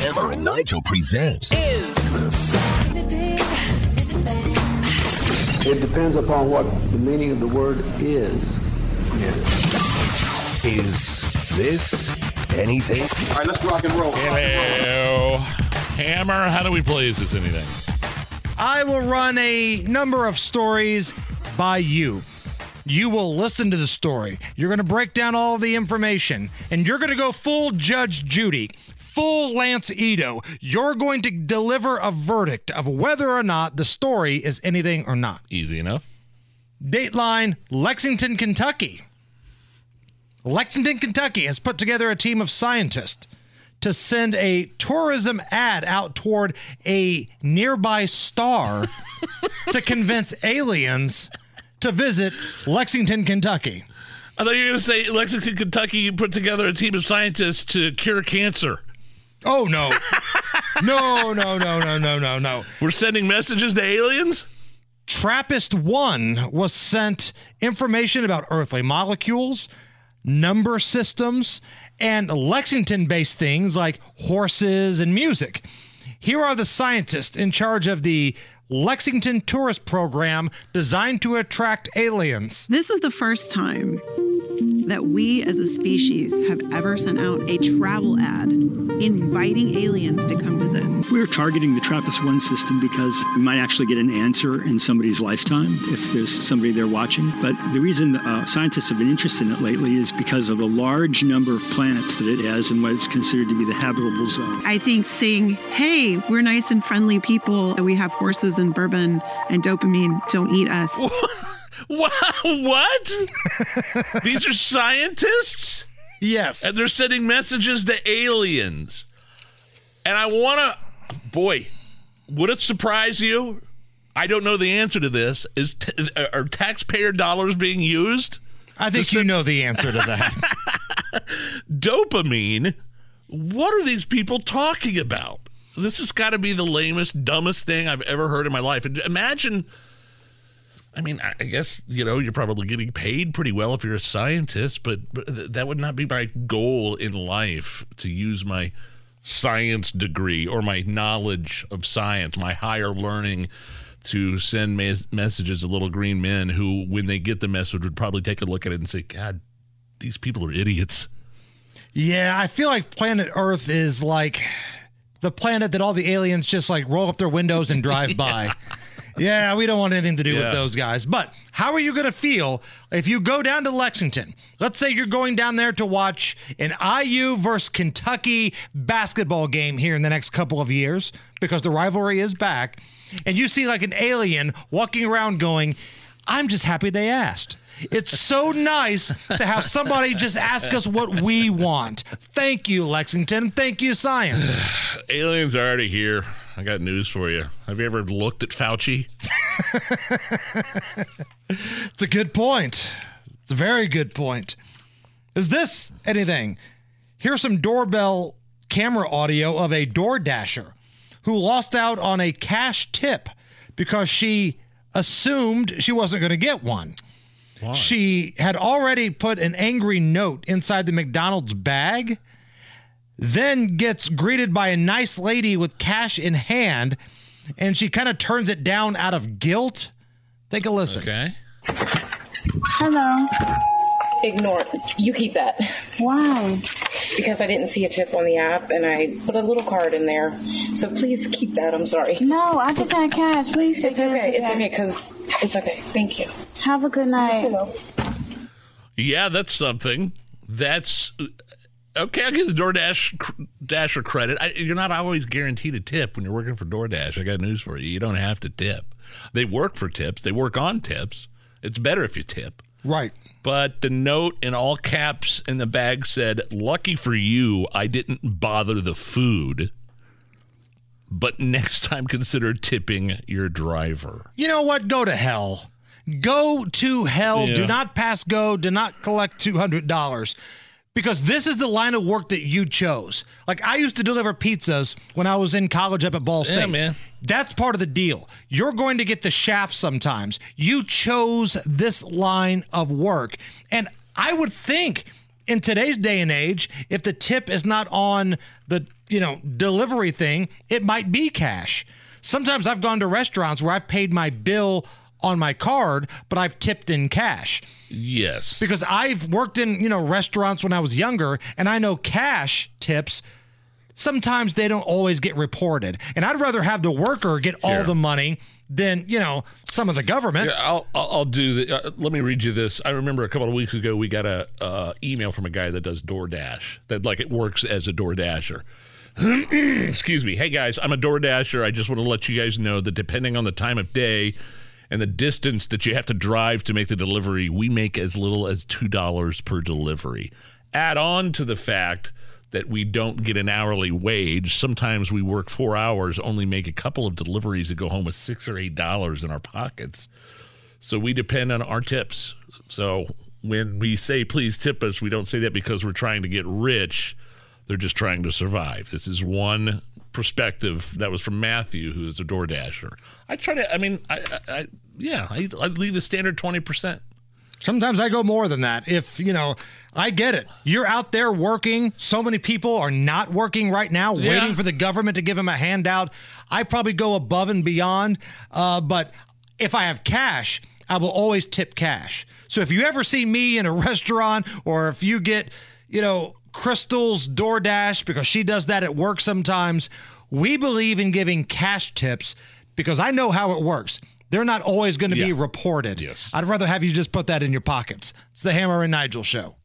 Hammer and Nigel presents is It depends upon what the meaning of the word is. Is This Anything? All right, let's rock and roll. Hello. Hammer, how do we play Is This Anything? I will run a number of stories by you. You will listen to the story. You're going to break down all the information, and you're going to go full Judge Judy, full Lance Ito. You're going to deliver a verdict of whether or not the story is anything or not. Easy enough. Dateline Lexington, Kentucky. Lexington, Kentucky has put together a team of scientists to send a tourism ad out toward a nearby star to convince aliens to visit Lexington, Kentucky. I thought you were going to say Lexington, Kentucky put together a team of scientists to cure cancer. Oh, no. no, no, no, no, no, no, no. We're sending messages to aliens? TRAPPIST 1 was sent information about earthly molecules, number systems, and Lexington based things like horses and music. Here are the scientists in charge of the Lexington Tourist Program designed to attract aliens. This is the first time that we as a species have ever sent out a travel ad inviting aliens to come visit. We're targeting the TRAPPIST 1 system because we might actually get an answer in somebody's lifetime if there's somebody there watching. But the reason uh, scientists have been interested in it lately is because of the large number of planets that it has and what is considered to be the habitable zone. I think saying, hey, we're nice and friendly people, we have horses and bourbon and dopamine, don't eat us. What? what? These are scientists? Yes. And they're sending messages to aliens. And I want to, boy, would it surprise you? I don't know the answer to this. Is t- uh, are taxpayer dollars being used? I think you know the answer to that. Dopamine? What are these people talking about? This has got to be the lamest, dumbest thing I've ever heard in my life. Imagine. I mean, I guess you know you're probably getting paid pretty well if you're a scientist, but, but that would not be my goal in life to use my science degree or my knowledge of science, my higher learning to send mes- messages to little green men who, when they get the message, would probably take a look at it and say, God, these people are idiots. Yeah, I feel like planet Earth is like the planet that all the aliens just like roll up their windows and drive by. Yeah, we don't want anything to do Yeah. with those guys. But how are you going to feel if you go down to Lexington? Let's say you're going down there to watch an IU versus Kentucky basketball game here in the next couple of years because the rivalry is back. And you see like an alien walking around going, I'm just happy they asked. It's so nice to have somebody just ask us what we want. Thank you, Lexington. Thank you, science. Aliens are already here. I got news for you. Have you ever looked at Fauci? It's a good point. It's a very good point. Is this anything? Here's some doorbell camera audio of a door dasher who lost out on a cash tip because she assumed she wasn't going to get one. She had already put an angry note inside the McDonald's bag, then gets greeted by a nice lady with cash in hand, and she kind of turns it down out of guilt. Take a listen. Okay. Hello. Ignore. You keep that. Why? Because I didn't see a tip on the app and I put a little card in there. So please keep that. I'm sorry. No, I just had cash. Please It's okay. It's okay because it's okay. Thank you. Have a good night. Yeah, that's something. That's okay. I'll give the DoorDash cr- Dasher credit. I, you're not always guaranteed a tip when you're working for DoorDash. I got news for you. You don't have to tip. They work for tips. They work on tips. It's better if you tip. Right. But the note in all caps in the bag said, "Lucky for you, I didn't bother the food." But next time, consider tipping your driver. You know what? Go to hell. Go to hell. Yeah. Do not pass go. Do not collect $200 because this is the line of work that you chose. Like I used to deliver pizzas when I was in college up at Ball State. Yeah, man. That's part of the deal. You're going to get the shaft sometimes. You chose this line of work. And I would think in today's day and age, if the tip is not on the, you know, delivery thing, it might be cash. Sometimes I've gone to restaurants where I've paid my bill on my card, but I've tipped in cash Yes. because I've worked in, you know, restaurants when I was younger and I know cash tips sometimes they don't always get reported. And I'd rather have the worker get all the money than, you know, some of the government. Yeah, I'll, I'll I'll do the. Uh, let me read you this. I remember a couple of weeks ago we got a uh, email from a guy that does DoorDash that like it works as a DoorDasher. Excuse me. Hey guys, I'm a DoorDasher. I just want to let you guys know that depending on the time of day and the distance that you have to drive to make the delivery, we make as little as two dollars per delivery. Add on to the fact that we don't get an hourly wage. Sometimes we work four hours, only make a couple of deliveries, and go home with six or eight dollars in our pockets. So we depend on our tips. So when we say please tip us, we don't say that because we're trying to get rich. They're just trying to survive. This is one perspective that was from Matthew, who is a door dasher. I try to. I mean, I, I, I yeah, I, I leave the standard twenty percent. Sometimes I go more than that. If, you know, I get it. You're out there working. So many people are not working right now, Yeah. waiting for the government to give them a handout. I probably go above and beyond. Uh, but if I have cash, I will always tip cash. So if you ever see me in a restaurant or if you get, you know, Crystal's DoorDash because she does that at work sometimes, we believe in giving cash tips because I know how it works. They're not always going to be reported. Yes. I'd rather have you just put that in your pockets. It's the Hammer and Nigel show.